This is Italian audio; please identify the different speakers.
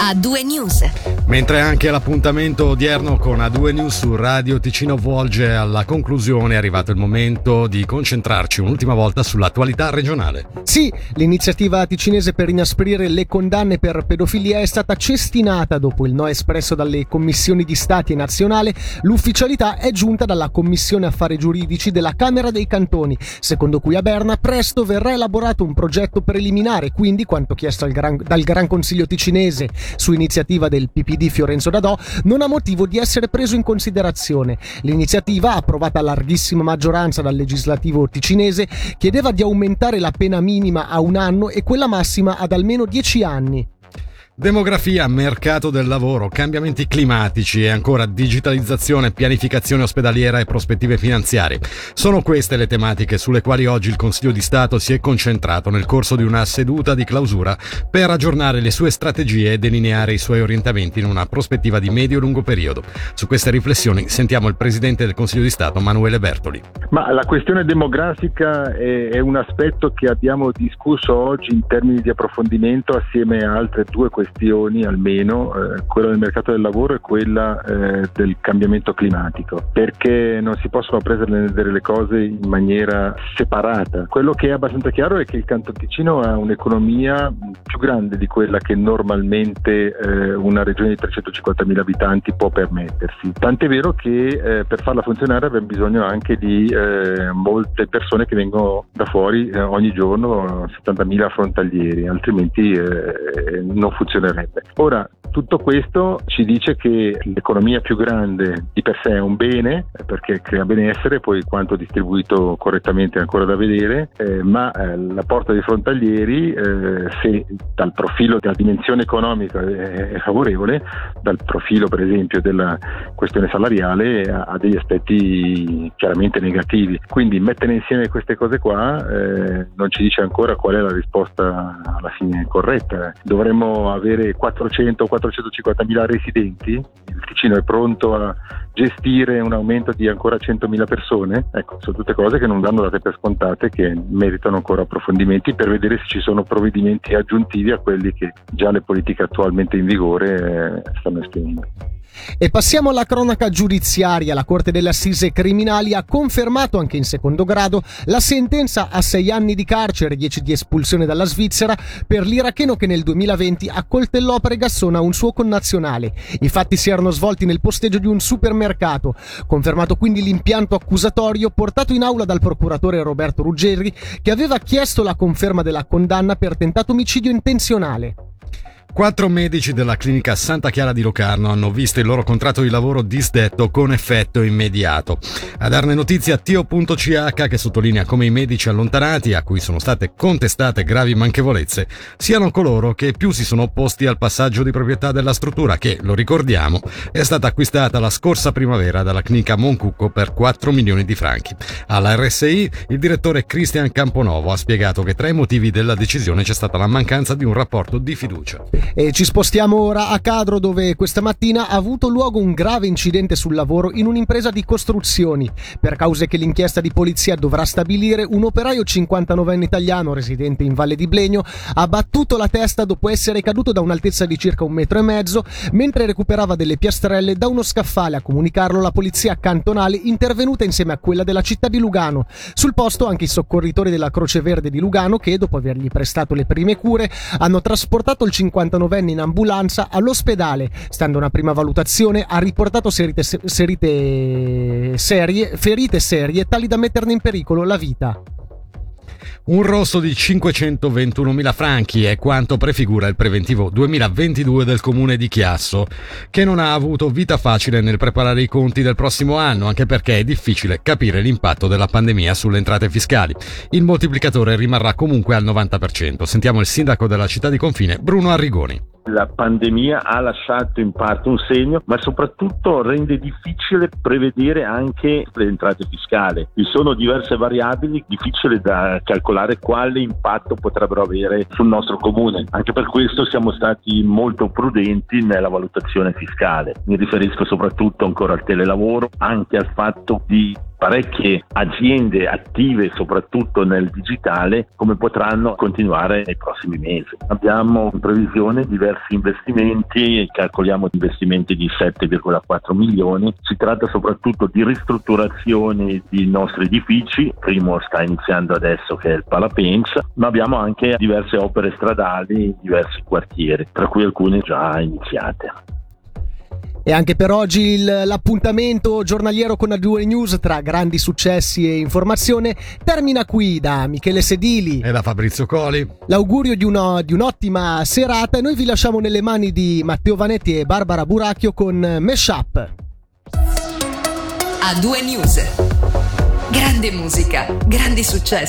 Speaker 1: A2 News.
Speaker 2: Mentre anche l'appuntamento odierno con A2 News su Radio Ticino volge alla conclusione, è arrivato il momento di concentrarci un'ultima volta sull'attualità regionale.
Speaker 3: Sì, l'iniziativa ticinese per inasprire le condanne per pedofilia è stata cestinata dopo il no espresso dalle commissioni di Stati e nazionale. L'ufficialità è giunta dalla Commissione Affari Giuridici della Camera dei Cantoni, secondo cui a Berna presto verrà elaborato un progetto per eliminare quindi quanto chiesto gran, dal Gran Consiglio ticinese su iniziativa del PPD Fiorenzo Dadò, non ha motivo di essere preso in considerazione. L'iniziativa, approvata a larghissima maggioranza dal legislativo ticinese, chiedeva di aumentare la pena minima a un anno e quella massima ad almeno dieci anni.
Speaker 2: Demografia, mercato del lavoro, cambiamenti climatici e ancora digitalizzazione, pianificazione ospedaliera e prospettive finanziarie. Sono queste le tematiche sulle quali oggi il Consiglio di Stato si è concentrato nel corso di una seduta di clausura per aggiornare le sue strategie e delineare i suoi orientamenti in una prospettiva di medio-lungo periodo. Su queste riflessioni sentiamo il Presidente del Consiglio di Stato, Manuele Bertoli.
Speaker 4: Ma la questione demografica è, un aspetto che abbiamo discusso oggi in termini di approfondimento assieme a altre due questioni questioni almeno, eh, quella del mercato del lavoro e quella eh, del cambiamento climatico, perché non si possono prendere le cose in maniera separata. Quello che è abbastanza chiaro è che il Canton Ticino ha un'economia più grande di quella che normalmente eh, una regione di 350.000 abitanti può permettersi. Tant'è vero che eh, per farla funzionare abbiamo bisogno anche di eh, molte persone che vengono da fuori eh, ogni giorno, 70.000 frontalieri, altrimenti non funziona funzionerebbe. Ora, tutto questo ci dice che l'economia più grande di per sé è un bene perché crea benessere, poi quanto distribuito correttamente è ancora da vedere, eh, ma eh, l'apporto dei frontalieri, eh, se dal profilo della dimensione economica è, è, favorevole, dal profilo per esempio della questione salariale ha, ha degli aspetti chiaramente negativi. Quindi mettere insieme queste cose qua eh, non ci dice ancora qual è la risposta alla fine corretta. Dovremmo avere 400 o 450 mila residenti, il Ticino è pronto a gestire un aumento di ancora 100.000 persone, ecco, sono tutte cose che non danno date per scontate, che meritano ancora approfondimenti per vedere se ci sono provvedimenti aggiuntivi a quelli che già le politiche attualmente in vigore eh, stanno esprimendo.
Speaker 3: E passiamo alla cronaca giudiziaria. La Corte delle Assise Criminali ha confermato anche in secondo grado la sentenza a sei anni di carcere e dieci di espulsione dalla Svizzera per l'iracheno che nel 2020 accoltellò a Pregassona un suo connazionale. I fatti si erano svolti nel posteggio di un supermercato. Confermato quindi l'impianto accusatorio portato in aula dal procuratore Roberto Ruggeri che aveva chiesto la conferma della condanna per tentato omicidio intenzionale.
Speaker 2: Quattro medici della clinica Santa Chiara di Locarno hanno visto il loro contratto di lavoro disdetto con effetto immediato. A darne notizia Tio.ch che sottolinea come i medici allontanati, a cui sono state contestate gravi manchevolezze, siano coloro che più si sono opposti al passaggio di proprietà della struttura che, lo ricordiamo, è stata acquistata la scorsa primavera dalla clinica Moncucco per 4 milioni di franchi. Alla RSI il direttore Cristian Camponovo ha spiegato che tra i motivi della decisione c'è stata la mancanza di un rapporto di fiducia.
Speaker 3: E ci spostiamo ora a Cadro dove questa mattina ha avuto luogo un grave incidente sul lavoro in un'impresa di costruzioni. Per cause che l'inchiesta di polizia dovrà stabilire, un operaio 59enne italiano residente in Valle di Blegno ha battuto la testa dopo essere caduto da un'altezza di circa un metro e mezzo mentre recuperava delle piastrelle da uno scaffale a comunicarlo la polizia cantonale intervenuta insieme a quella della città di Lugano. Sul posto anche i soccorritori della Croce Verde di Lugano che, dopo avergli prestato le prime cure, hanno trasportato il 59 49enne in ambulanza all'ospedale. Stando a una prima valutazione, ha riportato ferite, ferite serie, ferite serie tali da metterne in pericolo la vita.
Speaker 2: Un rosso di 521.000 franchi è quanto prefigura il preventivo 2022 del comune di Chiasso, che non ha avuto vita facile nel preparare i conti del prossimo anno, anche perché è difficile capire l'impatto della pandemia sulle entrate fiscali. Il moltiplicatore rimarrà comunque al 90%. Sentiamo il sindaco della città di confine, Bruno Arrigoni.
Speaker 5: La pandemia ha lasciato in parte un segno, ma soprattutto rende difficile prevedere anche le entrate fiscali. Ci sono diverse variabili, difficile da calcolare quale impatto potrebbero avere sul nostro comune. Anche per questo siamo stati molto prudenti nella valutazione fiscale. Mi riferisco soprattutto ancora al telelavoro, anche al fatto di parecchie aziende attive soprattutto nel digitale come potranno continuare nei prossimi mesi. Abbiamo in previsione diversi investimenti, calcoliamo investimenti di 7,4 milioni, si tratta soprattutto di ristrutturazioni di nostri edifici, il primo sta iniziando adesso che è il Palapens, ma abbiamo anche diverse opere stradali in diversi quartieri, tra cui alcune già iniziate.
Speaker 3: E anche per oggi il, l'appuntamento giornaliero con A2 News tra grandi successi e informazione termina qui da Michele Sedili
Speaker 2: e da Fabrizio Coli.
Speaker 3: L'augurio di, uno, di un'ottima serata e noi vi lasciamo nelle mani di Matteo Vanetti e Barbara Buracchio con Meshup.
Speaker 1: A2 News. Grande musica, grandi successi.